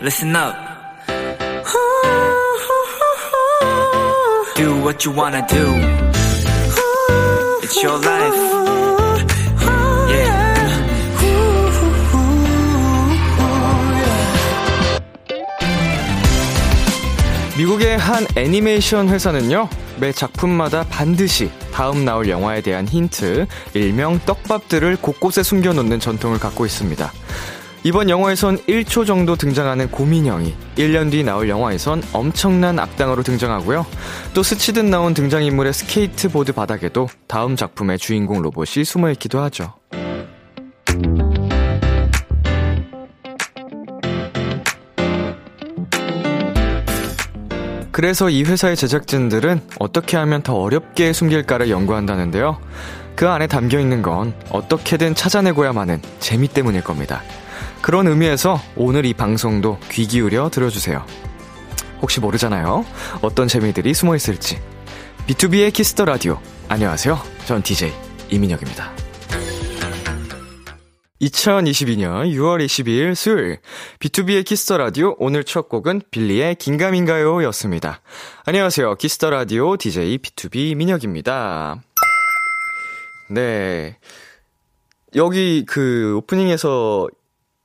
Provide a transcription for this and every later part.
listen up. Do what you wanna do. It's your life. Yeah. 미국의 한 애니메이션 회사는요, 매 작품마다 반드시 다음 나올 영화에 대한 힌트, 일명 떡밥들을 곳곳에 숨겨놓는 전통을 갖고 있습니다. 이번 영화에선 1초 정도 등장하는 곰 인형이 1년 뒤 나올 영화에선 엄청난 악당으로 등장하고요. 또 스치듯 나온 등장인물의 스케이트보드 바닥에도 다음 작품의 주인공 로봇이 숨어 있기도 하죠. 그래서 이 회사의 제작진들은 어떻게 하면 더 어렵게 숨길까를 연구한다는데요. 그 안에 담겨 있는 건 어떻게든 찾아내고야 마는 재미 때문일 겁니다. 그런 의미에서 오늘 이 방송도 귀 기울여 들어주세요. 혹시 모르잖아요. 어떤 재미들이 숨어 있을지. B2B의 키스터 라디오. 안녕하세요. 전 DJ 이민혁입니다. 2022년 6월 22일 수요일 B2B의 키스터 라디오 오늘 첫 곡은 빌리의 긴가민가요 였습니다. 안녕하세요. Kiss the Radio DJ BTOB 민혁입니다. 네. 여기 그 오프닝에서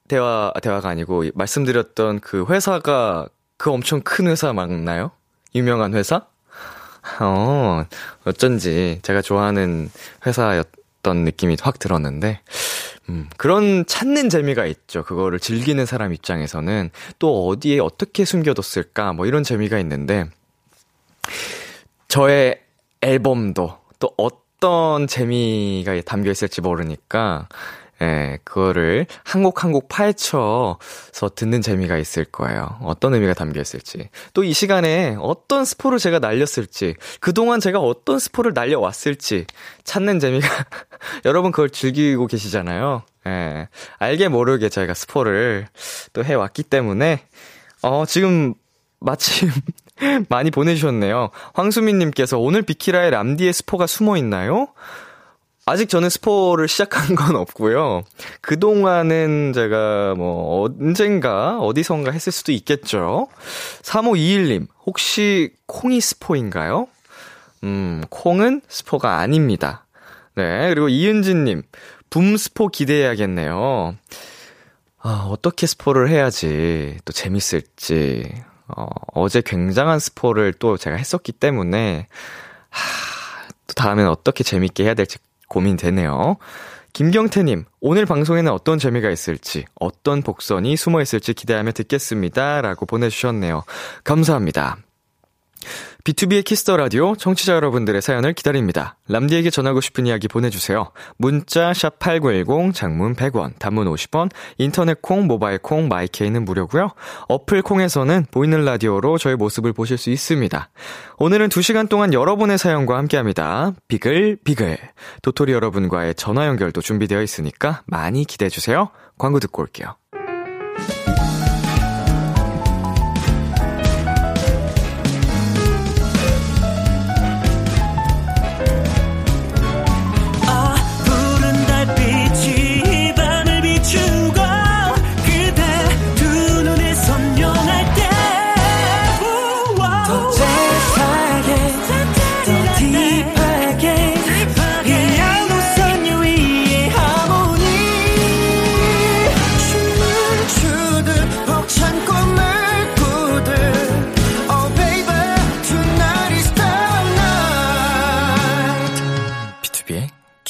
대화 대화가 아니고 말씀드렸던 그 회사가 그 엄청 큰 회사 맞나요? 유명한 회사? 어, 어쩐지 제가 좋아하는 회사였던 느낌이 확 들었는데 음, 그런 찾는 재미가 있죠. 그거를 즐기는 사람 입장에서는 또 어디에 어떻게 숨겨뒀을까 뭐 이런 재미가 있는데 저의 앨범도 또 어떤 재미가 담겨 있을지 모르니까 예, 그거를 한 곡 한 곡 파헤쳐서 듣는 재미가 있을 거예요. 어떤 의미가 담겨 있을지. 또 이 시간에 어떤 스포를 제가 날렸을지, 그동안 제가 어떤 스포를 날려왔을지 찾는 재미가, 여러분 그걸 즐기고 계시잖아요. 예, 알게 모르게 저희가 스포를 또 해왔기 때문에, 어, 지금 마침 많이 보내주셨네요. 황수민님께서 오늘 비키라의 람디의 스포가 숨어 있나요? 아직 저는 스포를 시작한 건 없고요. 그동안은 제가 뭐 언젠가 어디선가 했을 수도 있겠죠. 3521님, 혹시 콩이 스포인가요? 음, 콩은 스포가 아닙니다. 네, 그리고 이은진님, 붐 스포 기대해야겠네요. 아, 어떻게 스포를 해야지 또 재밌을지. 어, 어제 굉장한 스포를 또 제가 했었기 때문에, 하, 또 다음엔 어떻게 재밌게 해야 될지 고민되네요. 김경태님, 오늘 방송에는 어떤 재미가 있을지, 어떤 복선이 숨어 있을지 기대하며 듣겠습니다. 라고 보내주셨네요. 감사합니다. B2B의 키스터 라디오 청취자 여러분들의 사연을 기다립니다. 람디에게 전하고 싶은 이야기 보내주세요. 문자 샵 #8910 장문 100원, 단문 50원, 인터넷 콩, 모바일 콩, my K는 무료고요. 어플 콩에서는 보이는 라디오로 저의 모습을 보실 수 있습니다. 오늘은 2 시간 동안 여러분의 사연과 함께합니다. 비글 비글 도토리 여러분과의 전화 연결도 준비되어 있으니까 많이 기대해 주세요. 광고 듣고 올게요.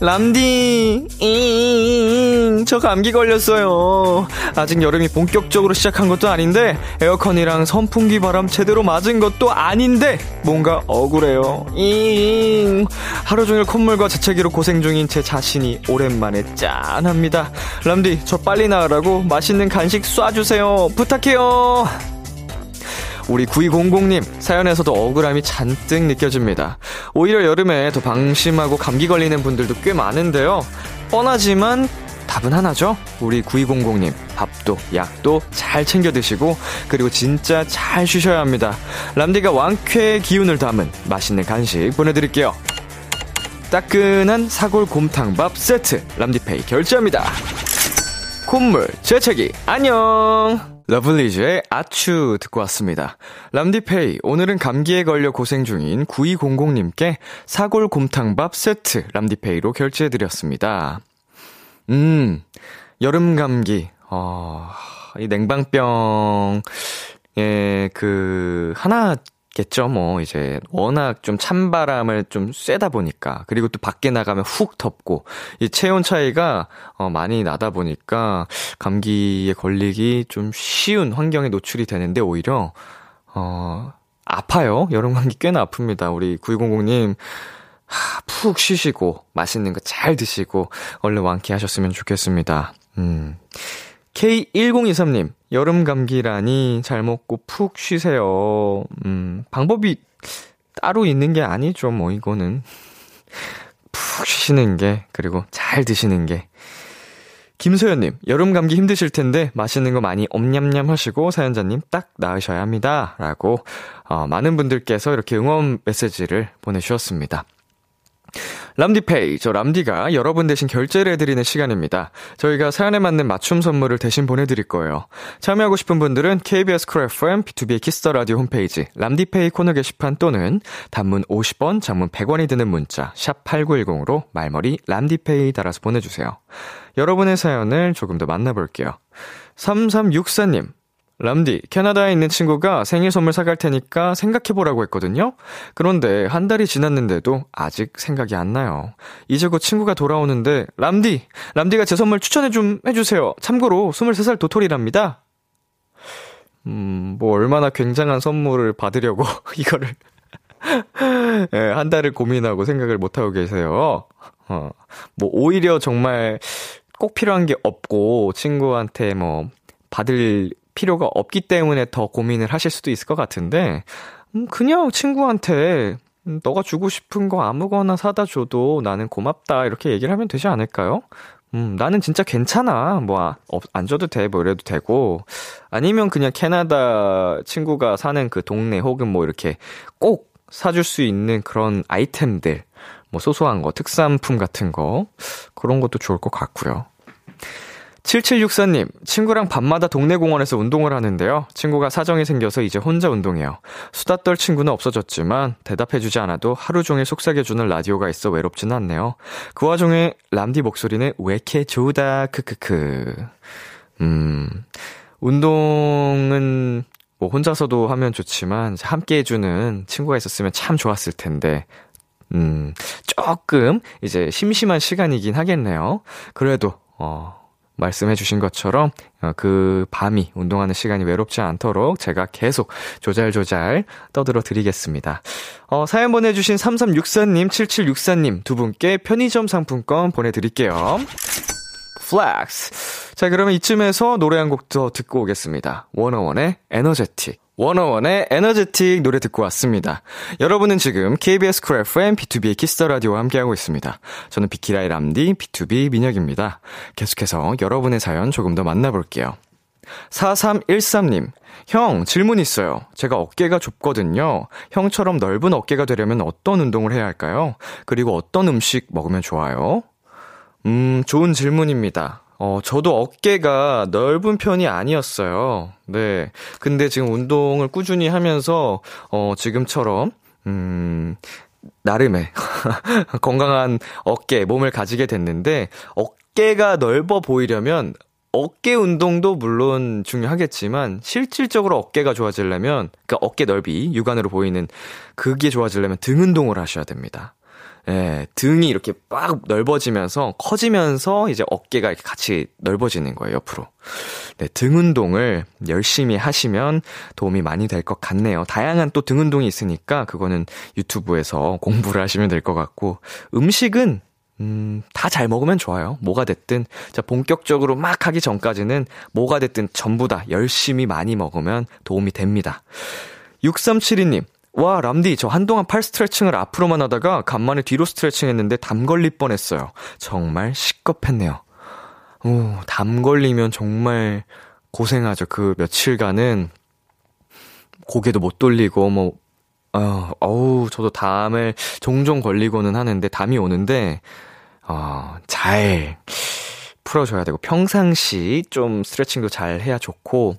람디, 잉, 저 감기 걸렸어요. 아직 여름이 본격적으로 시작한 것도 아닌데, 에어컨이랑 선풍기 바람 제대로 맞은 것도 아닌데, 뭔가 억울해요. 잉. 하루 종일 콧물과 재채기로 고생 중인 제 자신이 오랜만에 짠합니다. 람디, 저 빨리 나으라고 맛있는 간식 쏴주세요. 부탁해요. 우리 9200님 사연에서도 억울함이 잔뜩 느껴집니다. 오히려 여름에 더 방심하고 감기 걸리는 분들도 꽤 많은데요. 뻔하지만 답은 하나죠? 우리 9200님, 밥도, 약도 잘 챙겨 드시고, 그리고 진짜 잘 쉬셔야 합니다. 람디가 왕쾌의 기운을 담은 맛있는 간식 보내드릴게요. 따끈한 사골 곰탕밥 세트, 람디페이 결제합니다. 콧물, 재채기, 안녕! 러블리즈의 아추 듣고 왔습니다. 람디페이, 오늘은 감기에 걸려 고생 중인 9200님께 사골 곰탕밥 세트 람디페이로 결제해드렸습니다. 음, 여름 감기, 어, 이 냉방병, 예, 그, 하나 겠죠, 뭐, 이제, 워낙 좀 찬바람을 좀 쐬다 보니까, 그리고 또 밖에 나가면 훅 덥고, 이 체온 차이가, 어, 많이 나다 보니까, 감기에 걸리기 좀 쉬운 환경에 노출이 되는데, 오히려, 어, 아파요. 여름 감기 꽤나 아픕니다. 우리 9200님, 하, 푹 쉬시고, 맛있는 거 잘 드시고, 얼른 완쾌하셨으면 좋겠습니다. 음. K1023님, 여름 감기라니 잘 먹고 푹 쉬세요. 음, 방법이 따로 있는 게 아니죠, 뭐, 이거는. 푹 쉬시는 게, 그리고 잘 드시는 게. 김소연님, 여름 감기 힘드실 텐데 맛있는 거 많이 엄냠냠 하시고 사연자님 딱 나으셔야 합니다. 라고, 어, 많은 분들께서 이렇게 응원 메시지를 보내주셨습니다. 람디페이, 저 람디가 여러분 대신 결제를 해드리는 시간입니다. 저희가 사연에 맞는 맞춤 선물을 대신 보내드릴 거예요. 참여하고 싶은 분들은 KBS 쿨 FM, B2B 키스터 라디오 홈페이지, 람디페이 코너 게시판 또는 단문 50원, 장문 100원이 드는 문자, 샵 8910으로 말머리 람디페이 달아서 보내주세요. 여러분의 사연을 조금 더 만나볼게요. 3364님, 람디, 캐나다에 있는 친구가 생일 선물 사갈 테니까 생각해보라고 했거든요? 그런데 한 달이 지났는데도 아직 생각이 안 나요. 이제 곧 친구가 돌아오는데, 람디! 람디가 제 선물 추천해 좀 해주세요. 참고로 23살 도토리랍니다. 음, 뭐, 얼마나 굉장한 선물을 받으려고, 이거를, 예, 한 달을 고민하고 생각을 못하고 계세요. 어, 뭐, 오히려 정말 꼭 필요한 게 없고, 친구한테 뭐, 받을 필요가 없기 때문에 더 고민을 하실 수도 있을 것 같은데, 음, 그냥 친구한테 음, 너가 주고 싶은 거 아무거나 사다 줘도 나는 고맙다 이렇게 얘기를 하면 되지 않을까요? 음, 나는 진짜 괜찮아. 뭐, 아, 안 줘도 돼. 뭐 이래도 되고. 아니면 그냥 캐나다 친구가 사는 그 동네 혹은 뭐 이렇게 꼭 사줄 수 있는 그런 아이템들. 뭐 소소한 거, 특산품 같은 거. 그런 것도 좋을 것 같고요. 7764님, 친구랑 밤마다 동네 공원에서 운동을 하는데요. 친구가 사정이 생겨서 이제 혼자 운동해요. 수다 떨 친구는 없어졌지만 대답해주지 않아도 하루 종일 속삭여주는 라디오가 있어 외롭진 않네요. 그 와중에 람디 목소리는 왜 이렇게 좋다, 크크크. 음, 운동은 뭐 혼자서도 하면 좋지만 함께 해주는 친구가 있었으면 참 좋았을 텐데, 음, 조금 이제 심심한 시간이긴 하겠네요. 그래도, 어, 말씀해 주신 것처럼 어, 그 밤이 운동하는 시간이 외롭지 않도록 제가 계속 조잘조잘 떠들어 드리겠습니다. 어, 사연 보내주신 3364님, 7764님 두 분께 편의점 상품권 보내드릴게요. Flex. 자, 그러면 이쯤에서 노래 한 곡 더 듣고 오겠습니다. 워너원의 Energetic. 워너원의 Energetic 노래 듣고 왔습니다. 여러분은 지금 KBS 쿨 FM B2B의 키스터 라디오와 함께하고 있습니다. 저는 비키라의 람디 B2B 민혁입니다. 계속해서 여러분의 사연 조금 더 만나볼게요. 4313님, 형, 질문 있어요. 제가 어깨가 좁거든요. 형처럼 넓은 어깨가 되려면 어떤 운동을 해야 할까요? 그리고 어떤 음식 먹으면 좋아요? 음, 좋은 질문입니다. 어, 저도 어깨가 넓은 편이 아니었어요. 네. 근데 지금 운동을 꾸준히 하면서, 어, 지금처럼, 음, 나름의 건강한 어깨, 몸을 가지게 됐는데, 어깨가 넓어 보이려면, 어깨 운동도 물론 중요하겠지만, 실질적으로 어깨가 좋아지려면, 그니까 어깨 넓이, 육안으로 보이는 그게 좋아지려면 등 운동을 하셔야 됩니다. 예, 등이 이렇게 빡 넓어지면서 커지면서 이제 어깨가 이렇게 같이 넓어지는 거예요, 옆으로. 네, 등 운동을 열심히 하시면 도움이 많이 될 것 같네요. 다양한 또 등 운동이 있으니까 그거는 유튜브에서 공부를 하시면 될 것 같고, 음식은 음, 다 잘 먹으면 좋아요. 뭐가 됐든. 자, 본격적으로 막 하기 전까지는 뭐가 됐든 전부 다 열심히 많이 먹으면 도움이 됩니다. 6372님, 와, 람디, 저 한동안 팔 스트레칭을 앞으로만 하다가 간만에 뒤로 스트레칭 했는데 담 걸릴 뻔 했어요. 정말 시겁했네요. 오, 담 걸리면 정말 고생하죠. 그 며칠간은 고개도 못 돌리고, 뭐, 어, 어우, 저도 담을 종종 걸리고는 하는데, 담이 오는데, 어, 잘 풀어줘야 되고, 평상시 좀 스트레칭도 잘 해야 좋고,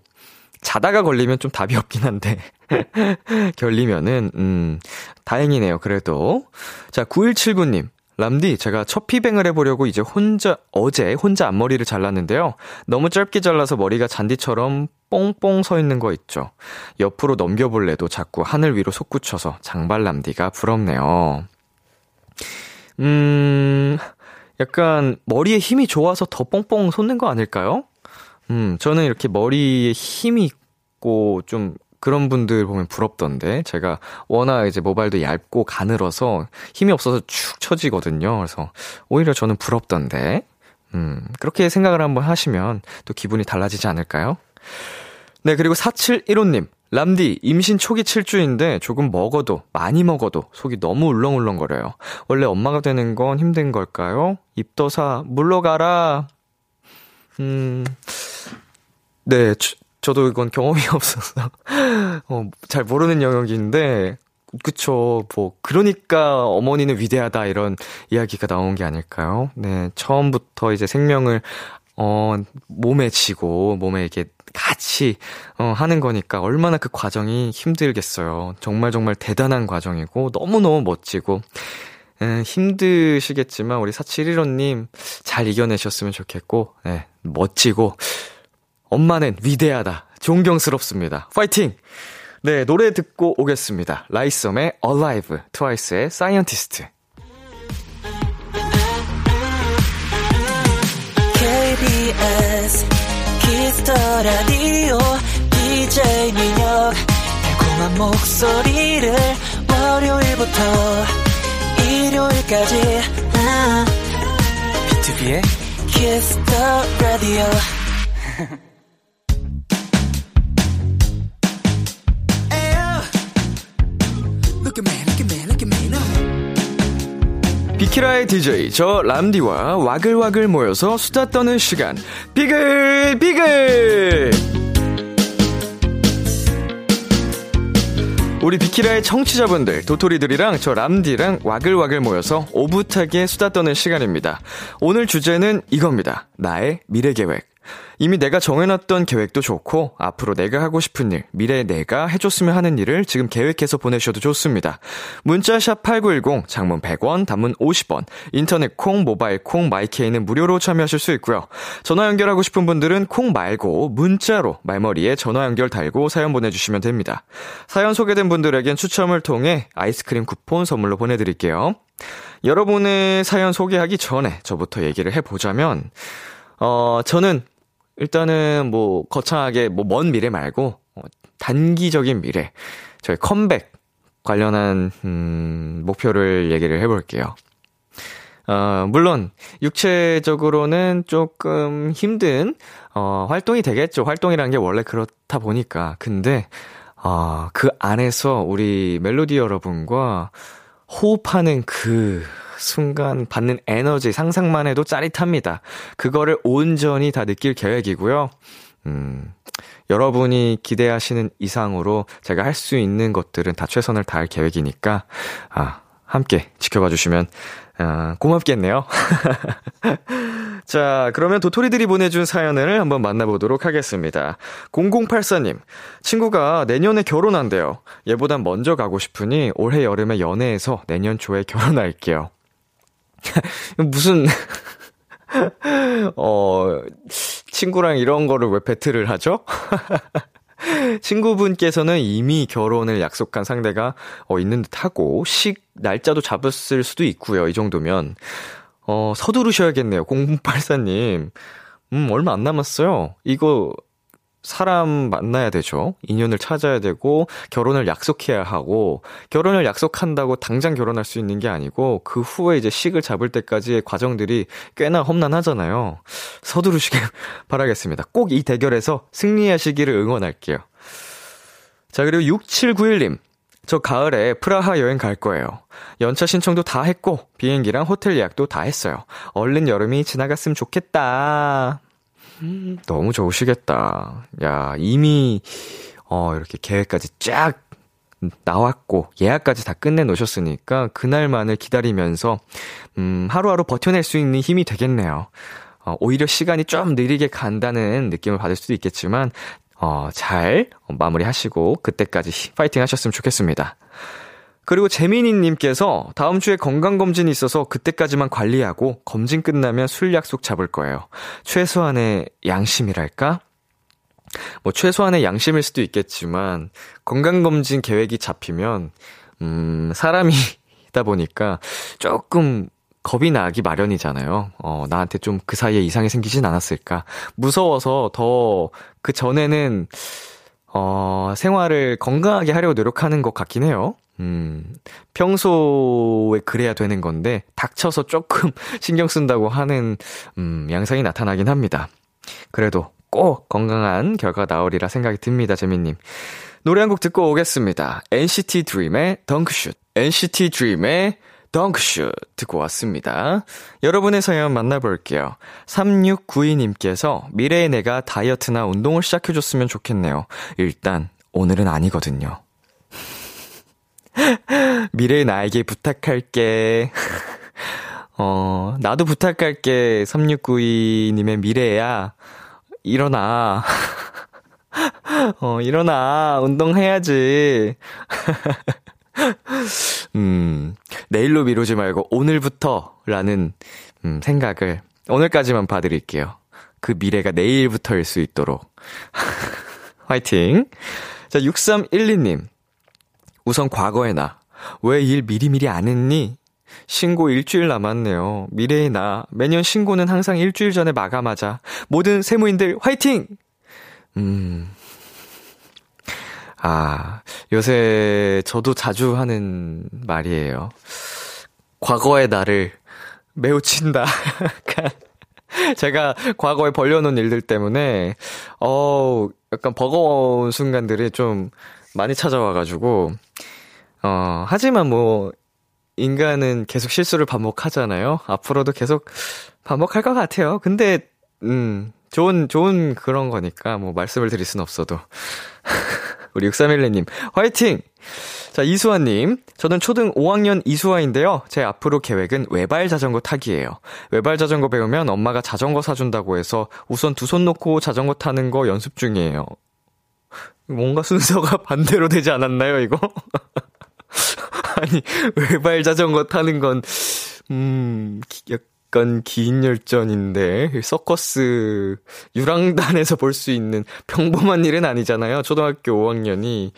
자다가 걸리면 좀 답이 없긴 한데, 결리면은, 음, 다행이네요, 그래도. 자, 9179님. 람디, 제가 첫 피뱅을 해보려고 이제 혼자, 어제 혼자 앞머리를 잘랐는데요. 너무 짧게 잘라서 머리가 잔디처럼 뽕뽕 서 있는 거 있죠. 옆으로 넘겨볼래도 자꾸 하늘 위로 솟구쳐서 장발 람디가 부럽네요. 음, 약간 머리에 힘이 좋아서 더 뽕뽕 솟는 거 아닐까요? 음, 저는 이렇게 머리에 힘이 있고 좀 그런 분들 보면 부럽던데 제가 워낙 이제 모발도 얇고 가늘어서 힘이 없어서 축 처지거든요. 그래서 오히려 저는 부럽던데. 음, 그렇게 생각을 한번 하시면 또 기분이 달라지지 않을까요? 네, 그리고 4715님. 람디, 임신 초기 7주인데 조금 먹어도, 많이 먹어도 속이 너무 울렁울렁거려요. 원래 엄마가 되는 건 힘든 걸까요? 입도사, 물러가라. 음, 네, 저도 이건 경험이 없어서, 어, 잘 모르는 영역인데, 그쵸. 뭐, 그러니까 어머니는 위대하다, 이런 이야기가 나온 게 아닐까요? 네, 처음부터 이제 생명을, 어, 몸에 지고, 몸에 이렇게 같이, 어, 하는 거니까 얼마나 그 과정이 힘들겠어요. 정말 정말 대단한 과정이고, 너무너무 멋지고, 에, 힘드시겠지만, 우리 4715님 잘 이겨내셨으면 좋겠고, 네, 멋지고, 엄마는 위대하다. 존경스럽습니다. 파이팅! 네, 노래 듣고 오겠습니다. 라잇썸의 Alive, 트와이스의 Scientist. KBS Kiss the Radio DJ 민혁 달콤한 목소리를 월요일부터 일요일까지. 비투비의 키스터 라디오 비키라의 DJ 저 람디와 와글와글 모여서 수다 떠는 시간. 비글 비글 우리 비키라의 청취자분들 도토리들이랑 저 람디랑 와글와글 모여서 오붓하게 수다 떠는 시간입니다. 오늘 주제는 이겁니다. 나의 미래 계획 이미 내가 정해놨던 계획도 좋고, 앞으로 내가 하고 싶은 일, 미래에 내가 해줬으면 하는 일을 지금 계획해서 보내셔도 좋습니다. 문자샵 8910, 장문 100원, 단문 50원, 인터넷 콩, 모바일 콩, 마이케이는 무료로 참여하실 수 있고요. 전화 연결하고 싶은 분들은 콩 말고 문자로 말머리에 전화 연결 달고 사연 보내주시면 됩니다. 사연 소개된 분들에겐 추첨을 통해 아이스크림 쿠폰 선물로 보내드릴게요. 여러분의 사연 소개하기 전에 저부터 얘기를 해보자면, 어, 저는 일단은 뭐 거창하게 뭐 먼 미래 말고 어, 단기적인 미래 저희 컴백 관련한 음, 목표를 얘기를 해볼게요. 어, 물론 육체적으로는 조금 힘든 어, 활동이 되겠죠. 활동이라는 게 원래 그렇다 보니까. 근데 어, 그 안에서 우리 멜로디 여러분과 호흡하는 그 순간 받는 에너지 상상만 해도 짜릿합니다. 그거를 온전히 다 느낄 계획이고요. 음, 여러분이 기대하시는 이상으로 제가 할 수 있는 것들은 다 최선을 다할 계획이니까, 아, 함께 지켜봐 주시면, 아, 고맙겠네요. 자, 그러면 도토리들이 보내준 사연을 한번 만나보도록 하겠습니다. 0084님, 친구가 내년에 결혼한대요. 얘보단 먼저 가고 싶으니 올해 여름에 연애해서 내년 초에 결혼할게요. 무슨, 어, 친구랑 이런 거를 왜 배틀을 하죠? 친구분께서는 이미 결혼을 약속한 상대가 어, 있는 듯 하고, 식, 날짜도 잡았을 수도 있고요. 이 정도면. 어, 서두르셔야겠네요. 0084님. 음, 얼마 안 남았어요. 이거, 사람 만나야 되죠. 인연을 찾아야 되고, 결혼을 약속해야 하고, 결혼을 약속한다고 당장 결혼할 수 있는 게 아니고, 그 후에 이제 식을 잡을 때까지의 과정들이 꽤나 험난하잖아요. 서두르시길 바라겠습니다. 꼭 이 대결에서 승리하시기를 응원할게요. 자, 그리고 6791님. 저 가을에 프라하 여행 갈 거예요. 연차 신청도 다 했고, 비행기랑 호텔 예약도 다 했어요. 얼른 여름이 지나갔으면 좋겠다. 음, 너무 좋으시겠다. 야, 이미, 어, 이렇게 계획까지 쫙 나왔고, 예약까지 다 끝내 놓으셨으니까, 그날만을 기다리면서, 음, 하루하루 버텨낼 수 있는 힘이 되겠네요. 어, 오히려 시간이 좀 느리게 간다는 느낌을 받을 수도 있겠지만, 어, 잘 마무리 하시고, 그때까지 파이팅 하셨으면 좋겠습니다. 그리고 재민이님께서 다음 주에 건강검진이 있어서 그때까지만 관리하고 검진 끝나면 술 약속 잡을 거예요. 최소한의 양심이랄까? 뭐 최소한의 양심일 수도 있겠지만 건강검진 계획이 잡히면 음 사람이다 보니까 조금 겁이 나기 마련이잖아요. 어, 나한테 좀 그 사이에 이상이 생기진 않았을까. 무서워서 더 그 전에는, 어, 생활을 건강하게 하려고 노력하는 것 같긴 해요. 음, 평소에 그래야 되는 건데, 닥쳐서 조금 신경 쓴다고 하는, 음, 양상이 나타나긴 합니다. 그래도 꼭 건강한 결과 나오리라 생각이 듭니다, 재민님. 노래 한 곡 듣고 오겠습니다. NCT DREAM의 덩크슛. NCT DREAM의 덩크슛 듣고 왔습니다. 여러분의 사연 만나볼게요. 3692님께서 미래의 내가 다이어트나 운동을 시작해줬으면 좋겠네요. 일단, 오늘은 아니거든요. 미래의 나에게 부탁할게. 어, 나도 부탁할게. 3692님의 미래야. 일어나. 어, 일어나. 운동해야지. 음, 내일로 미루지 말고 오늘부터 라는 음, 생각을 오늘까지만 봐드릴게요. 그 미래가 내일부터일 수 있도록. 화이팅! 자, 6312님. 우선 과거의 나. 왜 일 미리미리 안 했니? 신고 일주일 남았네요. 미래의 나. 매년 신고는 항상 일주일 전에 마감하자. 모든 세무인들 화이팅! 음, 아, 요새 저도 자주 하는 말이에요. 과거의 나를 매우 친다. 약간, 제가 과거에 벌려놓은 일들 때문에, 어 약간 버거운 순간들이 좀 많이 찾아와가지고, 어, 하지만 뭐, 인간은 계속 실수를 반복하잖아요. 앞으로도 계속 반복할 것 같아요. 근데, 음, 좋은, 좋은 그런 거니까, 뭐, 말씀을 드릴 순 없어도. 우리 6312님, 화이팅! 자, 이수아님. 저는 초등 5학년 이수아인데요. 제 앞으로 계획은 외발 자전거 타기예요. 외발 자전거 배우면 엄마가 자전거 사준다고 해서 우선 두 손 놓고 자전거 타는 거 연습 중이에요. 뭔가 순서가 반대로 되지 않았나요, 이거? 아니, 외발 자전거 타는 건, 음, 약간 긴 열전인데 서커스 유랑단에서 볼 수 있는 평범한 일은 아니잖아요. 초등학교 5학년이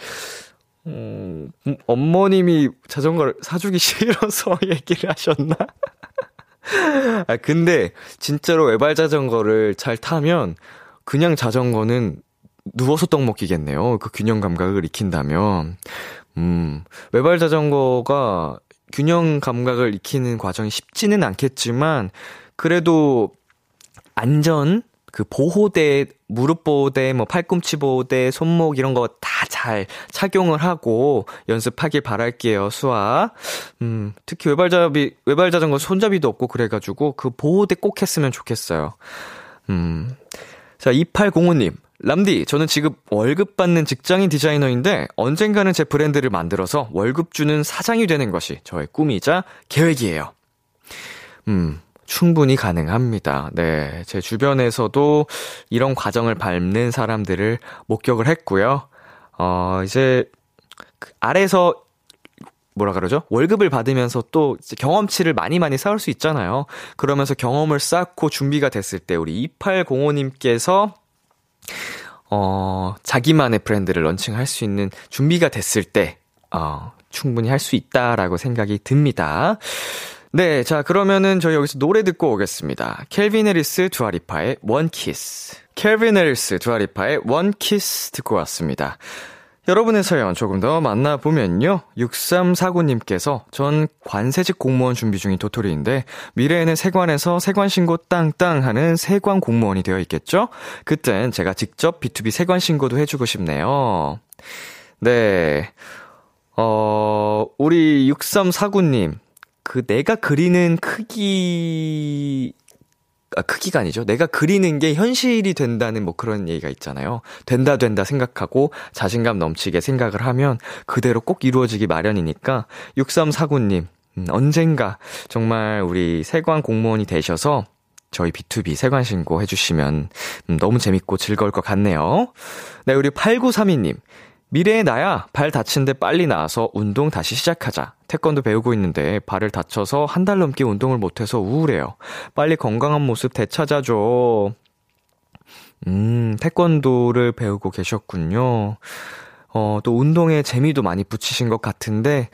음, 어머님이 자전거를 사주기 싫어서 얘기를 하셨나? 아 근데 진짜로 외발 자전거를 잘 타면 그냥 자전거는 누워서 떡 먹기겠네요. 그 균형 감각을 익힌다면. 음, 외발 자전거가 균형 감각을 익히는 과정이 쉽지는 않겠지만, 그래도 안전, 그 보호대, 무릎 보호대, 뭐 팔꿈치 보호대, 손목 이런 거 다 잘 착용을 하고 연습하길 바랄게요, 수아. 음, 특히 외발잡이, 외발자전거 손잡이도 없고 그래가지고 그 보호대 꼭 했으면 좋겠어요. 음. 자, 2805님. 람디, 저는 지금 월급 받는 직장인 디자이너인데 언젠가는 제 브랜드를 만들어서 월급 주는 사장이 되는 것이 저의 꿈이자 계획이에요. 음, 충분히 가능합니다. 네. 제 주변에서도 이런 과정을 밟는 사람들을 목격을 했고요. 어, 이제 그 아래서 뭐라 그러죠? 월급을 받으면서 또 경험치를 많이 많이 쌓을 수 있잖아요. 그러면서 경험을 쌓고 준비가 됐을 때 우리 2805님께서 어, 자기만의 브랜드를 런칭할 수 있는 준비가 됐을 때, 어, 충분히 할 수 있다라고 생각이 듭니다. 네, 자, 그러면은 저희 여기서 노래 듣고 오겠습니다. 켈빈 해리스 두아리파의 One Kiss. 켈빈 해리스 두아리파의 One Kiss 듣고 왔습니다. 여러분의 사연 조금 더 만나보면요. 6349님께서 전 관세직 공무원 준비 중인 도토리인데 미래에는 세관에서 세관 신고 땅땅 하는 세관 공무원이 되어 있겠죠? 그땐 제가 직접 B2B 세관 신고도 해주고 싶네요. 네. 어, 우리 6349님, 그 내가 그리는 크기, 아, 크기가 아니죠. 내가 그리는 게 현실이 된다는 뭐 그런 얘기가 있잖아요. 된다, 된다 생각하고 자신감 넘치게 생각을 하면 그대로 꼭 이루어지기 마련이니까 6349님, 음, 언젠가 정말 우리 세관 공무원이 되셔서 저희 B2B 세관 신고 해주시면 음, 너무 재밌고 즐거울 것 같네요. 네, 우리 8932님. 미래의 나야, 발 다친 데 빨리 나와서 운동 다시 시작하자. 태권도 배우고 있는데 발을 다쳐서 한 달 넘게 운동을 못해서 우울해요. 빨리 건강한 모습 되찾아줘. 음, 태권도를 배우고 계셨군요. 어, 또 운동에 재미도 많이 붙이신 것 같은데,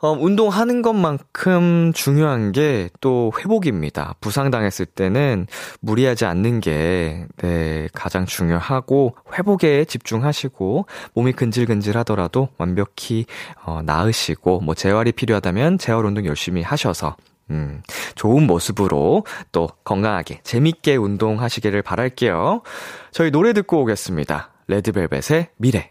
어, 운동하는 것만큼 중요한 게 또 회복입니다. 부상당했을 때는 무리하지 않는 게, 네, 가장 중요하고, 회복에 집중하시고, 몸이 근질근질 하더라도 완벽히, 어, 나으시고, 뭐, 재활이 필요하다면 재활 운동 열심히 하셔서, 음, 좋은 모습으로 또 건강하게, 재밌게 운동하시기를 바랄게요. 저희 노래 듣고 오겠습니다. 레드벨벳의 미래.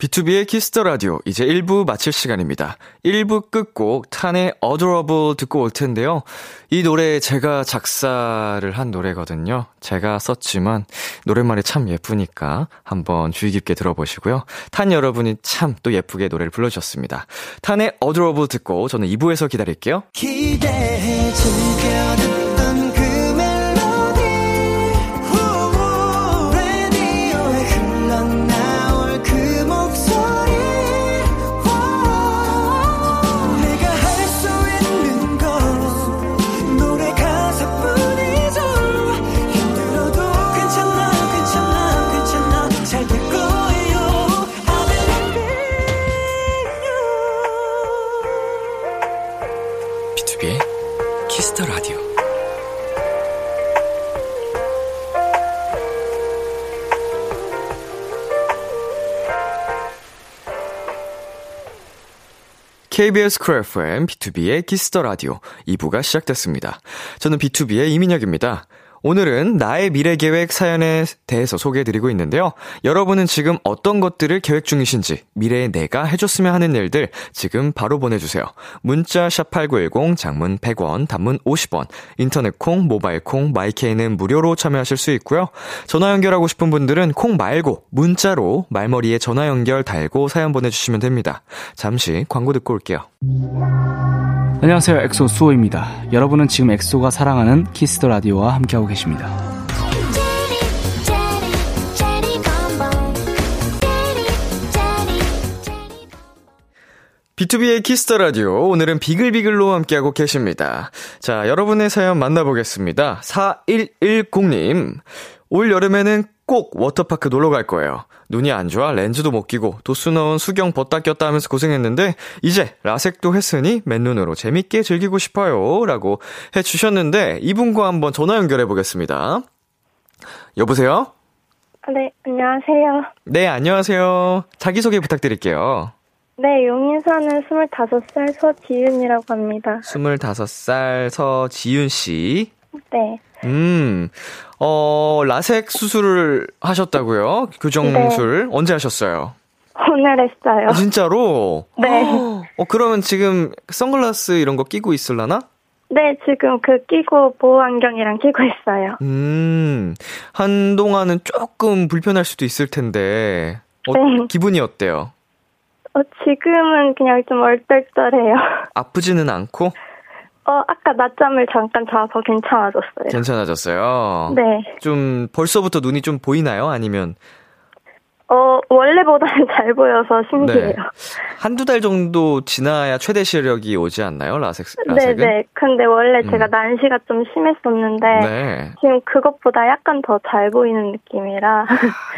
비투비의 Kiss the Radio 이제 1부 마칠 시간입니다. 1부 끝곡 탄의 Adorable 듣고 올 텐데요. 이 노래 제가 작사를 한 노래거든요. 제가 썼지만 노랫말이 참 예쁘니까 한번 주의 깊게 들어보시고요. 탄 여러분이 참 또 예쁘게 노래를 불러주셨습니다. 탄의 Adorable 듣고 저는 2부에서 기다릴게요. 기대해 KBS 크래프엠 B2B의 키스터 라디오 2부가 시작됐습니다. 저는 비투비의 이민혁입니다. 오늘은 나의 미래 계획 사연에 대해서 소개해드리고 있는데요. 여러분은 지금 어떤 것들을 계획 중이신지, 미래에 내가 해줬으면 하는 일들 지금 바로 보내주세요. 문자 샵8910, 장문 100원, 단문 50원, 인터넷 콩, 모바일 콩, 마이케이는 무료로 참여하실 수 있고요. 전화 연결하고 싶은 분들은 콩 말고 문자로 말머리에 전화 연결 달고 사연 보내주시면 됩니다. 잠시 광고 듣고 올게요. 안녕하세요. 엑소 수호입니다. 여러분은 지금 엑소가 사랑하는 Kiss the Radio와 함께하고 계십니다. 비투비의 Kiss the Radio. 오늘은 비글비글로 함께하고 계십니다. 자, 여러분의 사연 만나보겠습니다. 4110님. 올 여름에는 꼭 워터파크 놀러 갈 거예요. 눈이 안 좋아 렌즈도 못 끼고 도수 넣은 수경 벗다 꼈다 하면서 고생했는데 이제 라섹도 했으니 맨눈으로 재밌게 즐기고 싶어요. 라고 해주셨는데 이분과 한번 전화 연결해 보겠습니다. 여보세요? 네, 안녕하세요. 네, 안녕하세요. 자기소개 부탁드릴게요. 네, 용인 사는 25살 서지윤이라고 합니다. 25살 서지윤 씨. 네. 음, 어, 라섹 수술을 하셨다고요? 교정술. 네. 언제 하셨어요? 오늘 했어요. 아, 진짜로? 네. 어, 그러면 지금 선글라스 이런 거 끼고 있을라나? 네, 지금 그 끼고 보호 안경이랑 끼고 있어요. 음, 한동안은 조금 불편할 수도 있을 텐데, 어, 네. 기분이 어때요? 어, 지금은 그냥 좀 얼떨떨해요. 아프지는 않고? 어, 아까 낮잠을 잠깐 자서 괜찮아졌어요. 괜찮아졌어요? 네. 좀 벌써부터 눈이 좀 보이나요? 아니면? 어, 원래보다는 잘 보여서 신기해요. 네. 한두 달 정도 지나야 최대 시력이 오지 않나요? 라섹, 라섹은? 네네. 근데 원래 음. 제가 난시가 좀 심했었는데, 네. 지금 그것보다 약간 더 잘 보이는 느낌이라.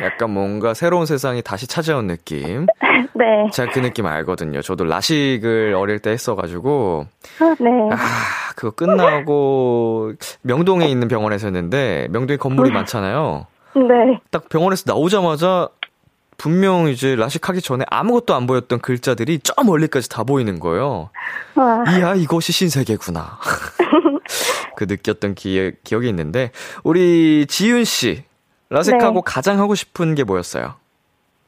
약간 뭔가 새로운 세상이 다시 찾아온 느낌. 네. 제가 그 느낌 알거든요. 저도 라식을 어릴 때 했어가지고, 네. 아, 그거 끝나고 명동에 있는 병원에서 했는데, 명동에 건물이 많잖아요. 네. 딱 병원에서 나오자마자 분명 이제 라식하기 전에 아무것도 안 보였던 글자들이 저 멀리까지 다 보이는 거예요. 와. 이야, 이것이 신세계구나. 그 느꼈던 기, 기억이 있는데, 우리 지윤 씨, 라섹하고 네. 가장 하고 싶은 게 뭐였어요?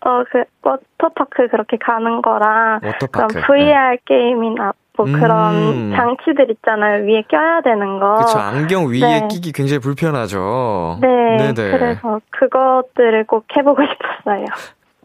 어, 그, 워터파크 그렇게 가는 거랑, 워터파크. 그런 VR 게임이나, 뭐 음. 그런 장치들 있잖아요. 위에 껴야 되는 거. 그쵸, 안경 위에 네. 끼기 굉장히 불편하죠. 네. 네네. 그래서 그것들을 꼭 해보고 싶었어요.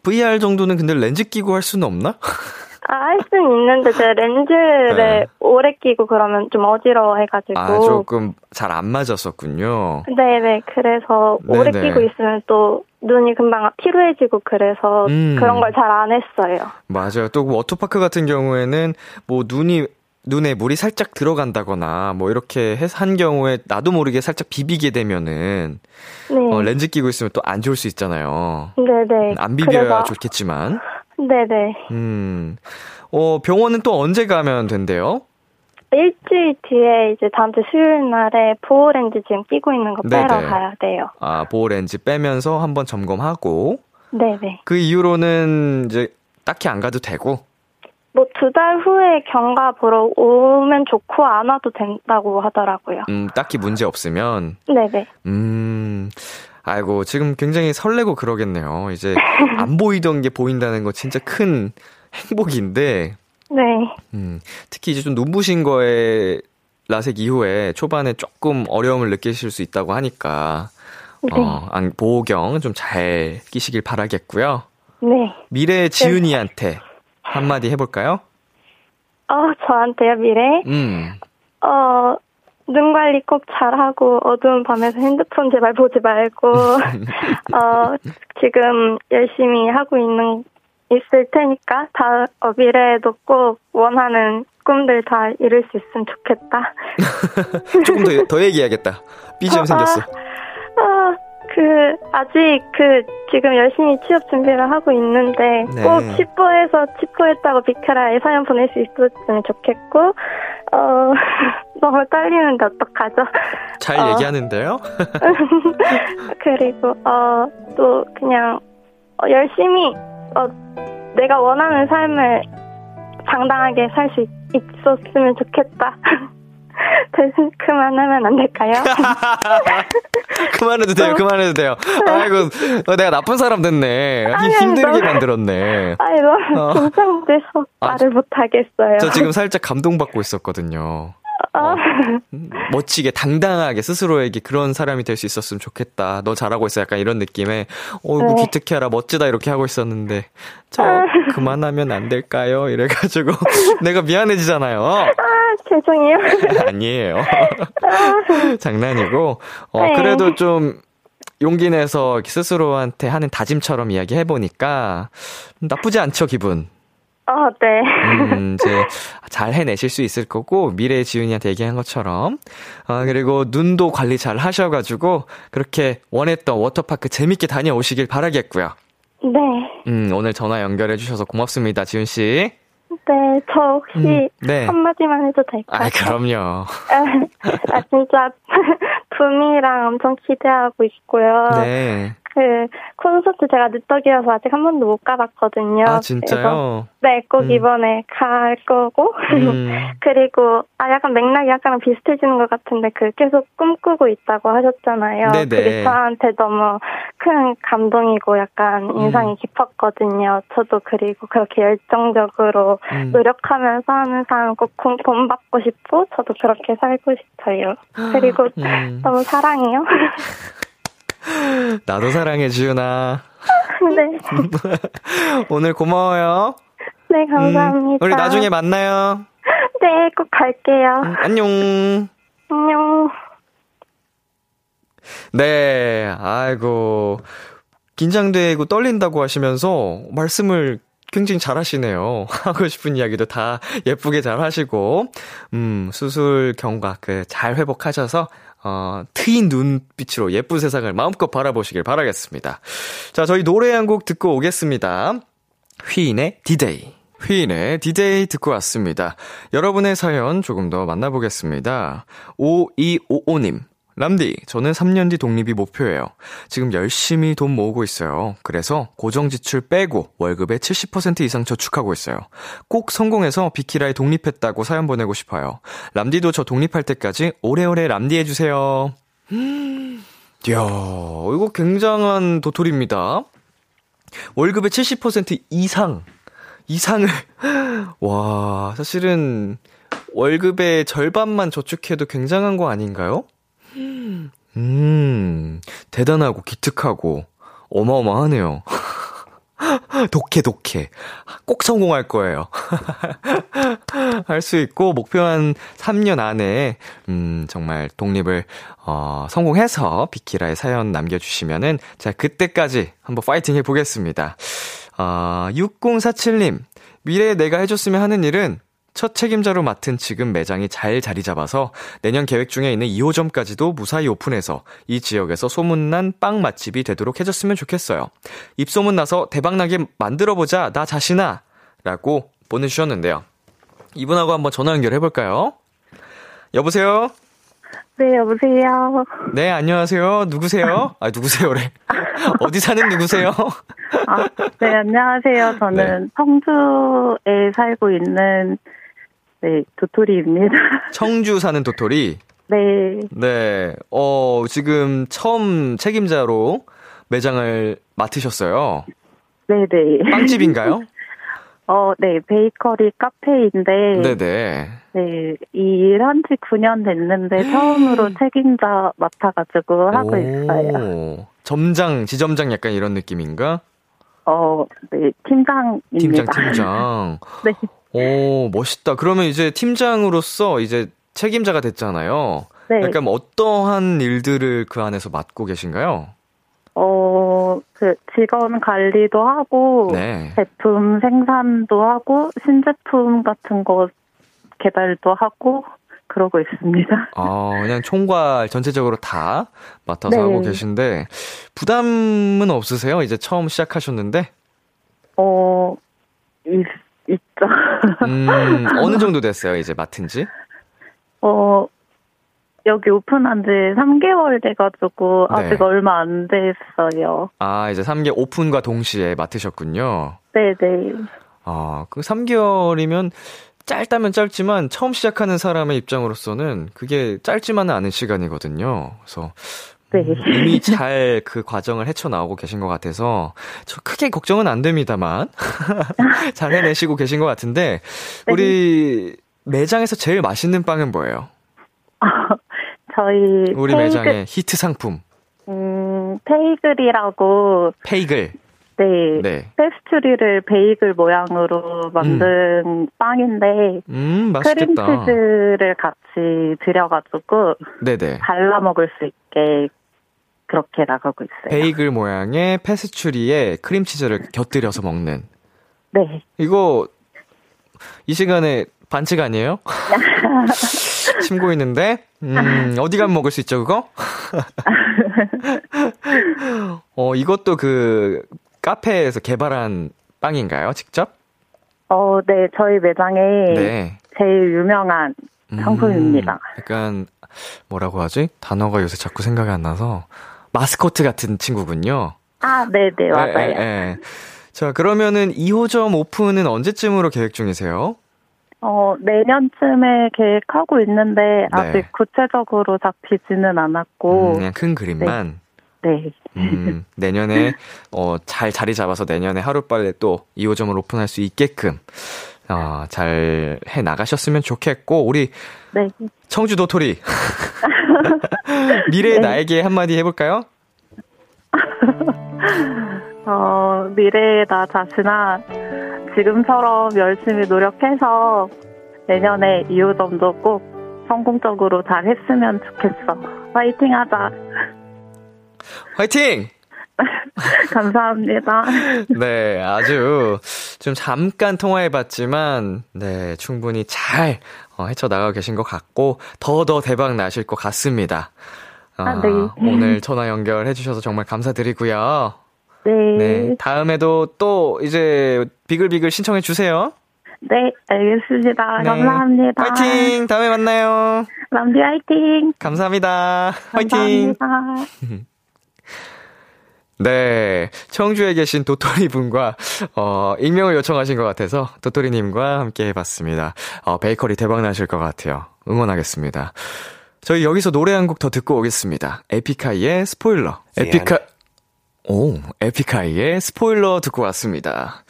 VR 정도는 근데 렌즈 끼고 할 수는 없나? 아, 할 수는 있는데, 제가 렌즈를 네. 오래 끼고 그러면 좀 어지러워해가지고. 아, 조금 잘 안 맞았었군요. 네네. 그래서 오래 네네. 끼고 있으면 또 눈이 금방 피로해지고 그래서 음. 그런 걸 잘 안 했어요. 맞아요. 또그 워터파크 같은 경우에는 뭐 눈이 눈에 물이 살짝 들어간다거나 뭐 이렇게 한 경우에 나도 모르게 살짝 비비게 되면은 네. 어, 렌즈 끼고 있으면 또 안 좋을 수 있잖아요. 네네. 안 비벼야 그래서- 좋겠지만. 네네. 음. 어, 병원은 또 언제 가면 된대요? 일주일 뒤에 이제 다음 주 수요일 날에 보호 렌즈 지금 끼고 있는 거 빼러 네네. 가야 돼요. 아, 보호 렌즈 빼면서 한번 점검하고 네네. 그 이후로는 이제 딱히 안 가도 되고 뭐 두 달 후에 경과 보러 오면 좋고 안 와도 된다고 하더라고요. 음, 딱히 문제 없으면 네네. 음. 아이고, 지금 굉장히 설레고 그러겠네요. 이제 안 보이던 게 보인다는 거 진짜 큰 행복인데 네. 음, 특히 이제 좀 눈부신 거에 라섹 이후에 초반에 조금 어려움을 느끼실 수 있다고 하니까 네. 어, 안- 보호경 좀 잘 끼시길 바라겠고요. 네. 미래 지은이한테 한마디 해볼까요? 어, 저한테요, 미래? 음, 어, 눈 관리 꼭 잘하고 어두운 밤에서 핸드폰 제발 보지 말고 어, 지금 열심히 하고 있는 있을 테니까 다 어, 미래에도 꼭 원하는 꿈들 다 이룰 수 있으면 좋겠다. 조금 더, 더 얘기해야겠다. 삐지엄 생겼어. 아, 그 아직 그 지금 열심히 취업 준비를 하고 있는데 네. 꼭 치포해서 치포했다고 비켜라에 사연 보낼 수 있었으면 좋겠고 어 너무 떨리는데 어떡하죠? 잘 어. 얘기하는데요? 그리고 어 또 그냥 어, 열심히 어 내가 원하는 삶을 당당하게 살 수 있었으면 좋겠다. 대신 그만하면 안 될까요? 그만해도 돼요, 그만해도 돼요. 아이고, 어, 내가 나쁜 사람 됐네. 힘- 아니, 힘들게 너무- 만들었네. 아니 너무 어. 긴장돼서 아, 말을 못 하겠어요. 저 지금 살짝 감동받고 있었거든요. 어, 음, 멋지게, 당당하게 스스로에게 그런 사람이 될 수 있었으면 좋겠다. 너 잘하고 있어. 약간 이런 느낌에, 어이구, 네. 기특해라. 멋지다. 이렇게 하고 있었는데, 저, 그만하면 안 될까요? 이래가지고, 내가 미안해지잖아요. 아 죄송해요. 아니에요. 장난이고, 어, 네. 그래도 좀, 용기 내서 스스로한테 하는 다짐처럼 이야기 해보니까, 나쁘지 않죠, 기분. 어 네. 음, 이제 잘 해내실 수 있을 거고 미래 지훈이한테 얘기한 것처럼 아 그리고 눈도 관리 잘 하셔가지고 그렇게 원했던 워터파크 재밌게 다녀오시길 바라겠고요. 네. 음 오늘 전화 연결해 주셔서 고맙습니다 지훈 씨. 네, 저 혹시 음, 네. 한마디만 해도 될까요? 아 그럼요. 아, 진짜 붐이랑 엄청 기대하고 있고요. 네. 그 콘서트 제가 늦덕이라서 아직 한 번도 못 가봤거든요. 아 진짜요? 네, 꼭 음. 이번에 갈 거고. 음. 그리고 아 약간 맥락이 약간 비슷해지는 것 같은데 그 계속 꿈꾸고 있다고 하셨잖아요. 네네. 그게 저한테 너무 큰 감동이고 약간 인상이 음. 깊었거든요. 저도 그리고 그렇게 열정적으로 음. 노력하면서 하는 사람 꼭 공- 본받고 싶고 저도 그렇게 살고 싶어요. 그리고 음. 너무 사랑해요. 나도 사랑해 지훈아. 네, 오늘 고마워요. 네 음, 감사합니다. 우리 나중에 만나요. 네, 꼭 갈게요. 음, 안녕. 안녕. 네, 아이고. 긴장되고 떨린다고 하시면서 말씀을 굉장히 잘 하시네요. 하고 싶은 이야기도 다 예쁘게 잘 하시고, 음, 수술 경과 그 잘 회복하셔서, 어, 트인 눈빛으로 예쁜 세상을 마음껏 바라보시길 바라겠습니다. 자, 저희 노래 한 곡 듣고 오겠습니다. 휘인의 디데이. 휘인의 디데이 듣고 왔습니다. 여러분의 사연 조금 더 만나보겠습니다. 5255님. 람디, 저는 3년 뒤 독립이 목표예요. 지금 열심히 돈 모으고 있어요. 그래서 고정 지출 빼고 월급의 70% 이상 저축하고 있어요. 꼭 성공해서 비키라에 독립했다고 사연 보내고 싶어요. 람디도 저 독립할 때까지 오래오래 람디 해주세요. 이야, 이거 굉장한 도토리입니다. 월급의 70% 이상, 이상을, 와, 사실은 월급의 절반만 저축해도 굉장한 거 아닌가요? 음, 대단하고 기특하고 어마어마하네요. 독해, 독해. 꼭 성공할 거예요. 할 수 있고, 목표 한 3년 안에, 음, 정말 독립을, 어, 성공해서 비키라에 사연 남겨주시면은, 자, 그때까지 한번 파이팅 해보겠습니다. 어, 6047님, 미래에 내가 해줬으면 하는 일은 첫 책임자로 맡은 지금 매장이 잘 자리 잡아서 내년 계획 중에 있는 2호점까지도 무사히 오픈해서 이 지역에서 소문난 빵 맛집이 되도록 해줬으면 좋겠어요. 입소문 나서 대박나게 만들어보자, 나 자신아! 라고 보내주셨는데요. 이분하고 한번 전화 연결해볼까요? 여보세요? 네, 여보세요. 네, 안녕하세요. 누구세요? 아, 누구세요래. 어디 사는 누구세요? 아, 네, 안녕하세요. 저는 네. 청주에 살고 있는 네, 도토리입니다. 청주 사는 도토리. 네, 네, 어, 지금 처음 책임자로 매장을 맡으셨어요. 네, 네. 빵집인가요? 어, 네, 베이커리 카페인데 네네. 네, 일한 지 9년 됐는데 처음으로 책임자 맡아가지고 하고 있어요. 오, 점장, 지점장 약간 이런 느낌인가? 어, 네, 팀장입니다. 팀장, 팀장. 네, 오, 멋있다. 그러면 이제 팀장으로서 이제 책임자가 됐잖아요. 네. 약간 어떠한 일들을 그 안에서 맡고 계신가요? 어, 그 직원 관리도 하고 네. 제품 생산도 하고 신제품 같은 거 개발도 하고 그러고 있습니다. 아, 그냥 총괄 전체적으로 다 맡아서 네. 하고 계신데, 부담은 없으세요? 이제 처음 시작하셨는데? 어, 있, 있죠. 음, 어느 정도 됐어요, 이제 맡은 지? 어, 여기 오픈한 지 3개월 돼가지고 네. 아직 얼마 안 됐어요. 아, 이제 3개 오픈과 동시에 맡으셨군요. 네네. 아, 그 3개월이면 짧다면 짧지만 처음 시작하는 사람의 입장으로서는 그게 짧지만은 않은 시간이거든요. 그래서 네. 이미 잘 그 과정을 헤쳐나오고 계신 것 같아서 저 크게 걱정은 안 됩니다만 잘 해내시고 계신 것 같은데 네. 우리 매장에서 제일 맛있는 빵은 뭐예요? 저희 우리 페이글, 매장의 히트 상품 음, 페이글이라고 페이글. 네, 네. 페스츄리를 베이글 모양으로 만든 빵인데 음, 맛있겠다. 크림치즈를 같이 들여가지고 네네. 발라 먹을 수 있게 그렇게 나가고 있어요. 베이글 모양의 페스츄리에 크림치즈를 곁들여서 먹는. 네. 이거 이 시간에 반칙 아니에요? 침 고이는데 음, 어디 가면 먹을 수 있죠, 그거? 어, 이것도 그 카페에서 개발한 빵인가요, 직접? 어, 네, 저희 매장에 네. 제일 유명한 상품입니다. 약간 뭐라고 하지? 단어가 요새 자꾸 생각이 안 나서 마스코트 같은 친구군요. 아, 네, 네, 맞아요. 예, 예, 예. 자, 그러면은 2호점 오픈은 언제쯤으로 계획 중이세요? 어, 내년쯤에 계획하고 있는데 아직 네. 구체적으로 잡히지는 음, 않았고, 그냥 큰 그림만. 네. 음, 내년에, 어, 잘 자리 잡아서 내년에 하루빨리 또 2호점을 오픈할 수 있게끔, 어, 잘 해 나가셨으면 좋겠고, 우리 네. 청주 도토리. 미래의 네. 나에게 한마디 해볼까요? 어, 미래의 나 자신아, 지금처럼 열심히 노력해서 내년에 2호점도 꼭 성공적으로 잘 했으면 좋겠어. 화이팅 하자. 화이팅! 감사합니다. 네, 아주 좀 잠깐 통화해봤지만, 네, 충분히 잘 어, 헤쳐나가고 계신 것 같고, 더더 대박 나실 것 같습니다. 어, 아, 네. 오늘 전화 연결해주셔서 정말 감사드리고요. 네. 네, 다음에도 또 이제 비글비글 신청해주세요. 네, 알겠습니다. 네. 감사합니다. 화이팅! 다음에 만나요. 람디 화이팅! 감사합니다. 화이팅! 감사합니다. 네. 청주에 계신 도토리 분과, 어, 익명을 요청하신 것 같아서 도토리님과 함께 해봤습니다. 어, 베이커리 대박 나실 것 같아요. 응원하겠습니다. 저희 여기서 노래 한 곡 더 듣고 오겠습니다. 에픽하이의 스포일러. 에픽하, 오, 에픽하이의 스포일러 듣고 왔습니다.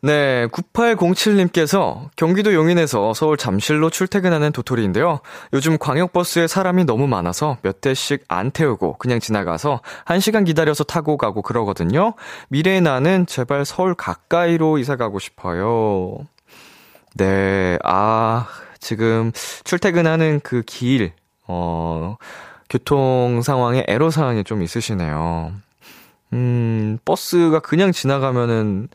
네, 9807님께서 경기도 용인에서 서울 잠실로 출퇴근하는 도토리인데요. 요즘 광역버스에 사람이 너무 많아서 몇 대씩 안 태우고 그냥 지나가서 1시간 기다려서 타고 가고 그러거든요. 미래의 나는 제발 서울 가까이로 이사 가고 싶어요. 네, 아, 지금 출퇴근하는 그 길, 어, 교통 상황에 애로 사항이 좀 있으시네요. 음, 버스가 그냥 지나가면은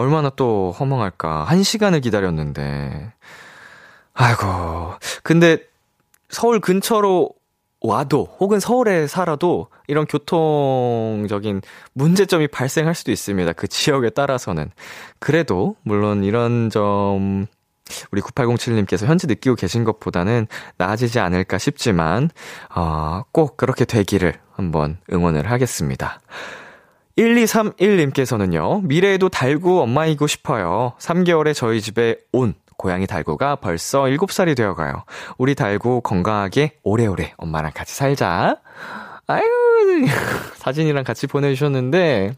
얼마나 또 허망할까. 한 시간을 기다렸는데. 아이고. 근데 서울 근처로 와도, 혹은 서울에 살아도 이런 교통적인 문제점이 발생할 수도 있습니다. 그 지역에 따라서는. 그래도, 물론 이런 점, 우리 9807님께서 현재 느끼고 계신 것보다는 나아지지 않을까 싶지만, 어, 꼭 그렇게 되기를 한번 응원을 하겠습니다. 1231님께서는요, 미래에도 달구 엄마이고 싶어요. 3개월에 저희 집에 온 고양이 달구가 벌써 7살이 되어가요. 우리 달구 건강하게 오래오래 엄마랑 같이 살자. 아유, 사진이랑 같이 보내주셨는데,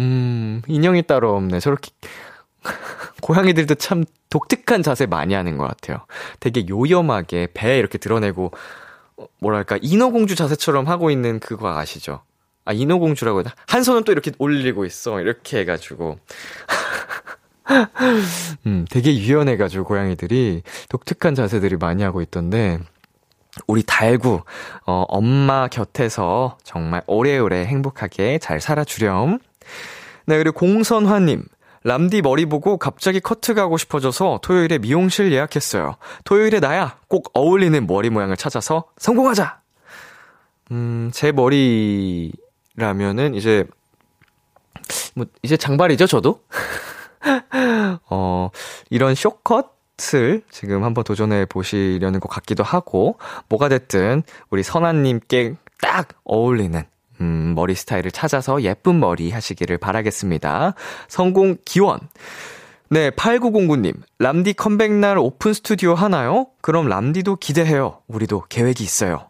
음, 인형이 따로 없네. 저렇게, 고양이들도 참 독특한 자세 많이 하는 것 같아요. 되게 요염하게 배 이렇게 드러내고, 어, 뭐랄까, 인어공주 자세처럼 하고 있는 그거 아시죠? 아, 인어공주라고 해야 한 손은 또 이렇게 올리고 있어. 이렇게 해가지고. 음, 되게 유연해가지고, 고양이들이 독특한 자세들이 많이 하고 있던데, 우리 달구, 어, 엄마 곁에서 정말 오래오래 행복하게 잘 살아주렴. 네, 그리고 공선화님. 람디 머리 보고 갑자기 커트 가고 싶어져서 토요일에 미용실 예약했어요. 토요일에 나야 꼭 어울리는 머리 모양을 찾아서 성공하자! 음, 제 머리 라면은 이제, 뭐, 이제 장발이죠, 저도? 어, 이런 쇼컷을 지금 한번 도전해 보시려는 것 같기도 하고, 뭐가 됐든 우리 선아님께 딱 어울리는 음, 머리 스타일을 찾아서 예쁜 머리 하시기를 바라겠습니다. 성공 기원! 네, 8909님. 람디 컴백날 오픈 스튜디오 하나요? 그럼 람디도 기대해요. 우리도 계획이 있어요.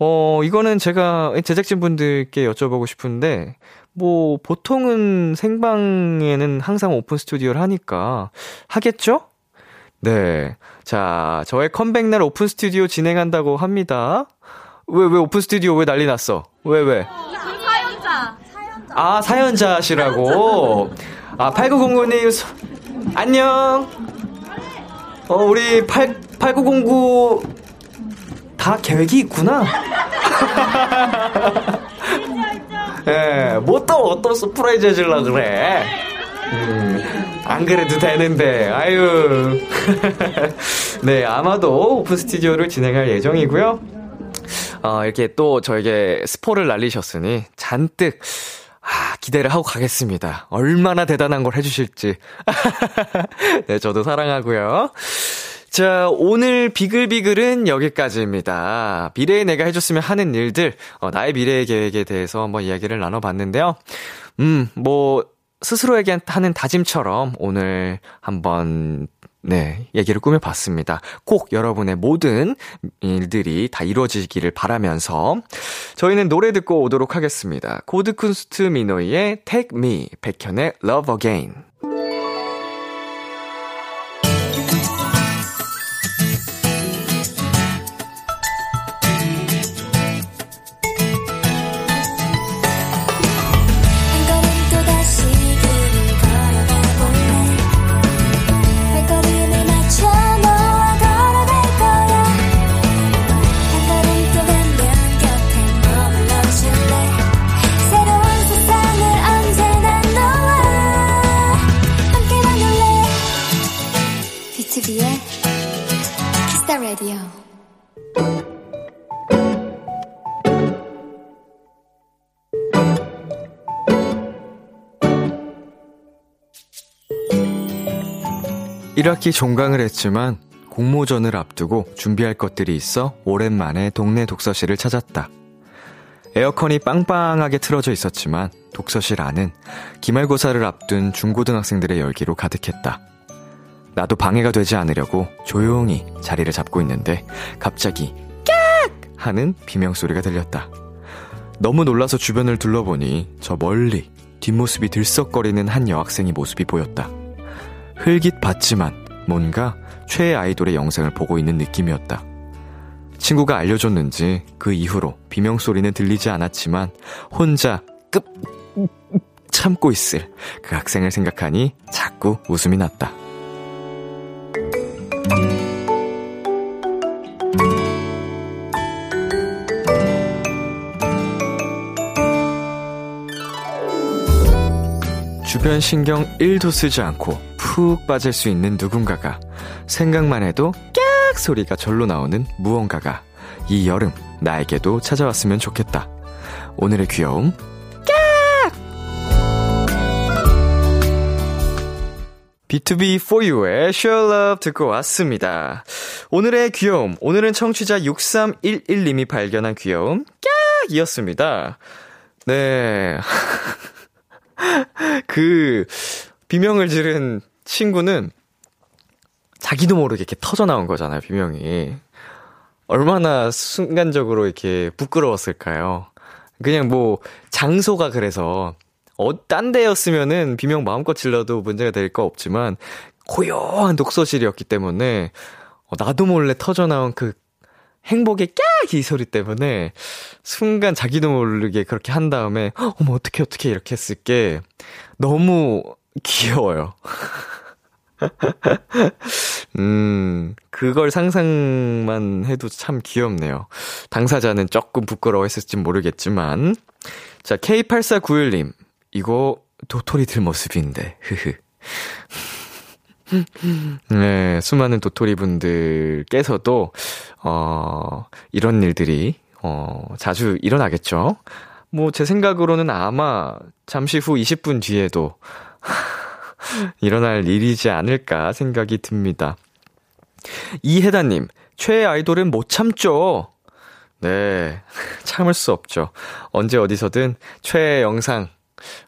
어, 이거는 제가 제작진분들께 여쭤보고 싶은데, 뭐, 보통은 생방에는 항상 오픈 스튜디오를 하니까, 하겠죠? 네. 자, 저의 컴백날 오픈 스튜디오 진행한다고 합니다. 왜, 왜 오픈 스튜디오 왜 난리 났어? 왜, 왜? 사연자. 아, 사연자시라고? 아, 8909님, 안녕. 어, 우리 8, 8909, 다 계획이 있구나. 예, 뭐 또 어떤 surprise 해주려 그래. 음, 안 그래도 되는데, 아유. 네, 아마도 오픈 스튜디오를 진행할 예정이고요. 어, 이렇게 또 저에게 스포를 날리셨으니 잔뜩 아, 기대를 하고 가겠습니다. 얼마나 대단한 걸 해주실지. 네, 저도 사랑하고요. 자, 오늘 비글비글은 여기까지입니다. 미래에 내가 해줬으면 하는 일들, 어, 나의 미래의 계획에 대해서 한번 이야기를 나눠봤는데요. 음, 뭐, 스스로에게 하는 다짐처럼 오늘 한번 네, 얘기를 꾸며봤습니다. 꼭 여러분의 모든 일들이 다 이루어지기를 바라면서 저희는 노래 듣고 오도록 하겠습니다. 고드쿤스트 미노이의 Take Me, 백현의 Love Again. 1학기 종강을 했지만 공모전을 앞두고 준비할 것들이 있어 오랜만에 동네 독서실을 찾았다. 에어컨이 빵빵하게 틀어져 있었지만 독서실 안은 기말고사를 앞둔 중고등학생들의 열기로 가득했다. 나도 방해가 되지 않으려고 조용히 자리를 잡고 있는데 갑자기 깍! 하는 비명소리가 들렸다. 너무 놀라서 주변을 둘러보니 저 멀리 뒷모습이 들썩거리는 한 여학생의 모습이 보였다. 흘깃봤지만 뭔가 최애 아이돌의 영상을 보고 있는 느낌이었다. 친구가 알려줬는지 그 이후로 비명소리는 들리지 않았지만 혼자 급 참고 있을 그 학생을 생각하니 자꾸 웃음이 났다. 주변 신경 1도 쓰지 않고 푹 빠질 수 있는 누군가가 생각만 해도 깍 소리가 절로 나오는 무언가가 이 여름 나에게도 찾아왔으면 좋겠다. 오늘의 귀여움 깍! B2B for you의 Share Love 듣고 왔습니다. 오늘의 귀여움, 오늘은 청취자 6311님이 발견한 귀여움 깍! 이었습니다. 네. 그, 비명을 지른 친구는 자기도 모르게 이렇게 터져 나온 거잖아요, 비명이. 얼마나 순간적으로 이렇게 부끄러웠을까요? 그냥 뭐, 장소가 그래서, 어, 딴 데였으면은 비명 마음껏 질러도 문제가 될 거 없지만, 고요한 독서실이었기 때문에, 어, 나도 몰래 터져 나온 그 행복의 깍! 이 소리 때문에 순간 자기도 모르게 그렇게 한 다음에 어머 어떻게 어떻게 이렇게 했을 게 너무 귀여워요. 음, 그걸 상상만 해도 참 귀엽네요. 당사자는 조금 부끄러워했을지 모르겠지만. 자, K8491님. 이거 도토리들 모습인데, 흐흐. 네, 수많은 도토리 분들께서도, 어, 이런 일들이, 어, 자주 일어나겠죠? 뭐, 제 생각으로는 아마 잠시 후 20분 뒤에도 일어날 일이지 않을까 생각이 듭니다. 이혜다님, 최애 아이돌은 못 참죠? 네, 참을 수 없죠. 언제 어디서든 최애 영상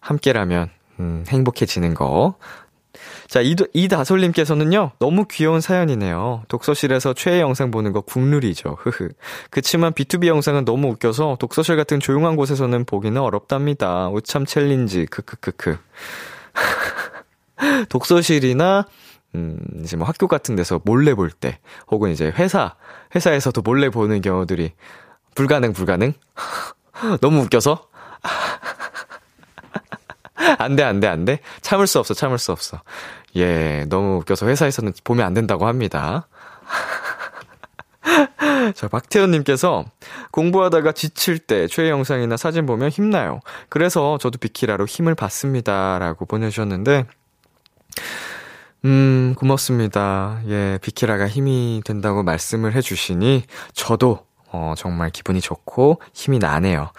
함께라면, 음, 행복해지는 거. 자, 이, 이다솔님께서는요, 너무 귀여운 사연이네요. 독서실에서 최애 영상 보는 거 국룰이죠. 흐흐. 그치만 BTOB 영상은 너무 웃겨서 독서실 같은 조용한 곳에서는 보기는 어렵답니다. 우참 챌린지, 크크크크. 독서실이나, 음, 이제 뭐 학교 같은 데서 몰래 볼 때, 혹은 이제 회사, 회사에서도 몰래 보는 경우들이 불가능, 불가능? 너무 웃겨서? 안 돼, 안 돼, 안 돼. 참을 수 없어, 참을 수 없어. 예, 너무 웃겨서 회사에서는 보면 안 된다고 합니다. 자, 박태현님께서 공부하다가 지칠 때 최애 영상이나 사진 보면 힘나요. 그래서 저도 비키라로 힘을 받습니다. 라고 보내주셨는데, 음, 고맙습니다. 예, 비키라가 힘이 된다고 말씀을 해주시니, 저도, 어, 정말 기분이 좋고 힘이 나네요.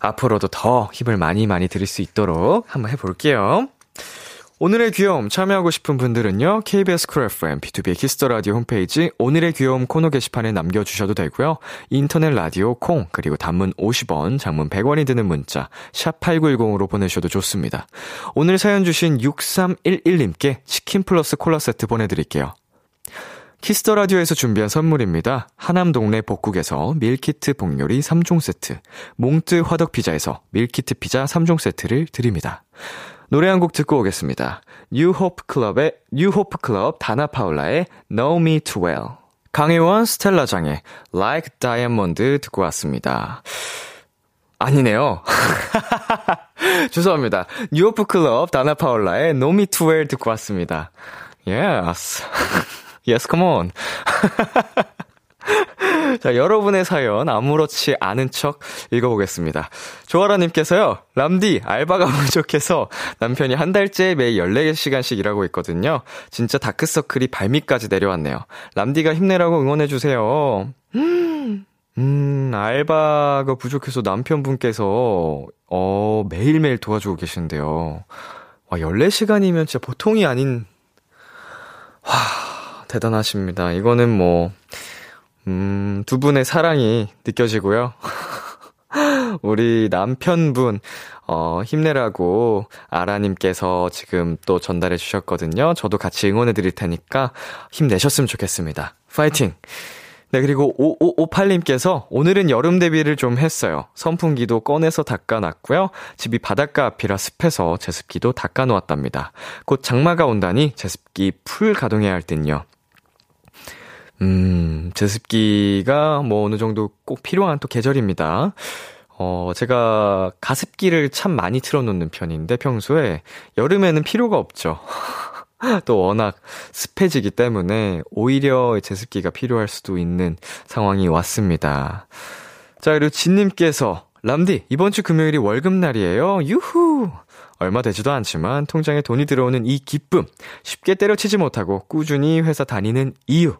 앞으로도 더 힘을 많이 많이 드릴 수 있도록 한번 해볼게요. 오늘의 귀여움 참여하고 싶은 분들은요, KBS 쿨 FM, B2B 키스터 라디오 홈페이지 오늘의 귀여움 코너 게시판에 남겨 주셔도 되고요. 인터넷 라디오 콩, 그리고 단문 50원, 장문 100원이 드는 문자, 샵 8910으로 보내셔도 좋습니다. 오늘 사연 주신 6311님께 치킨 플러스 콜라 세트 보내 드릴게요. Kiss the Radio에서 준비한 선물입니다. 하남 동네 복국에서 밀키트 복요리 3종 세트, 몽뜨 화덕 피자에서 밀키트 피자 3종 세트를 드립니다. 노래 한 곡 듣고 오겠습니다. 뉴호프 클럽의 New Hope Club Danna Paola의 Know Me Too Well. 강혜원 스텔라장의 Like Diamond 듣고 왔습니다. 아니네요. 죄송합니다. 뉴호프 클럽 다나 파울라의 Know Me Too Well 듣고 왔습니다. Yes. yes, come on. 자, 여러분의 사연 아무렇지 않은 척 읽어보겠습니다. 조아라님께서요, 람디, 알바가 부족해서 남편이 한 달째 매일 14시간씩 일하고 있거든요. 진짜 다크서클이 발밑까지 내려왔네요. 람디가 힘내라고 응원해주세요. 음, 알바가 부족해서 남편분께서, 어, 매일매일 도와주고 계신데요. 와, 14시간이면 진짜 보통이 아닌 와, 대단하십니다. 이거는 뭐, 음, 두 분의 사랑이 느껴지고요. 우리 남편분, 어, 힘내라고 아라님께서 지금 또 전달해 주셨거든요. 저도 같이 응원해 드릴 테니까 힘내셨으면 좋겠습니다. 파이팅! 네, 그리고 5558님께서 오늘은 여름 대비를 좀 했어요. 선풍기도 꺼내서 닦아놨고요. 집이 바닷가 앞이라 습해서 제습기도 닦아놓았답니다. 곧 장마가 온다니 제습기 풀 가동해야 할 듯요. 음, 제습기가 뭐 어느 정도 꼭 필요한 또 계절입니다. 어, 제가 가습기를 참 많이 틀어놓는 편인데 평소에 여름에는 필요가 없죠. 또 워낙 습해지기 때문에 오히려 제습기가 필요할 수도 있는 상황이 왔습니다. 자, 그리고 진님께서 람디, 이번 주 금요일이 월급날이에요. 유후! 얼마 되지도 않지만 통장에 돈이 들어오는 이 기쁨. 쉽게 때려치지 못하고 꾸준히 회사 다니는 이유.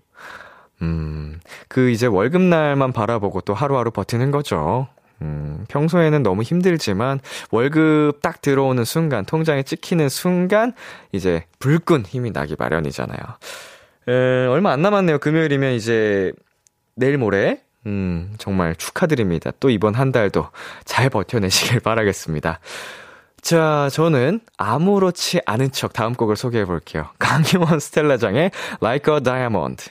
음, 그 이제 월급날만 바라보고 또 하루하루 버티는 거죠. 음, 평소에는 너무 힘들지만 월급 딱 들어오는 순간, 통장에 찍히는 순간 이제 불끈 힘이 나기 마련이잖아요. 에, 얼마 안 남았네요. 금요일이면 이제 내일 모레 음, 정말 축하드립니다. 또 이번 한 달도 잘 버텨내시길 바라겠습니다. 자, 저는 아무렇지 않은 척 다음 곡을 소개해 볼게요. 강희원 스텔라장의 Like a Diamond.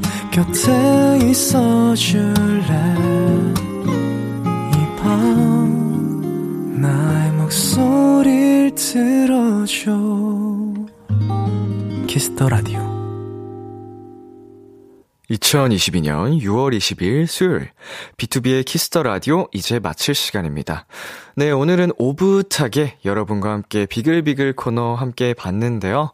곁에 있어 줄래 이 밤 나의 목소리를 들어줘 Kiss the Radio 2022년 6월 20일 수요일 B2B의 키스터 라디오 이제 마칠 시간입니다. 네, 오늘은 오붓하게 여러분과 함께 비글비글 코너 함께 봤는데요.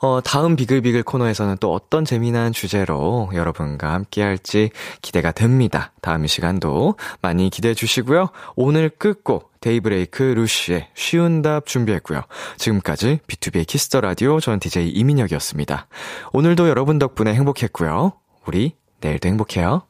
어, 다음 비글비글 코너에서는 또 어떤 재미난 주제로 여러분과 함께 할지 기대가 됩니다. 다음 시간도 많이 기대해 주시고요. 오늘 끝곡 데이브레이크 루시의 쉬운 답 준비했고요. 지금까지 B2B의 키스터 라디오 전 DJ 이민혁이었습니다. 오늘도 여러분 덕분에 행복했고요. 우리 내일도 행복해요.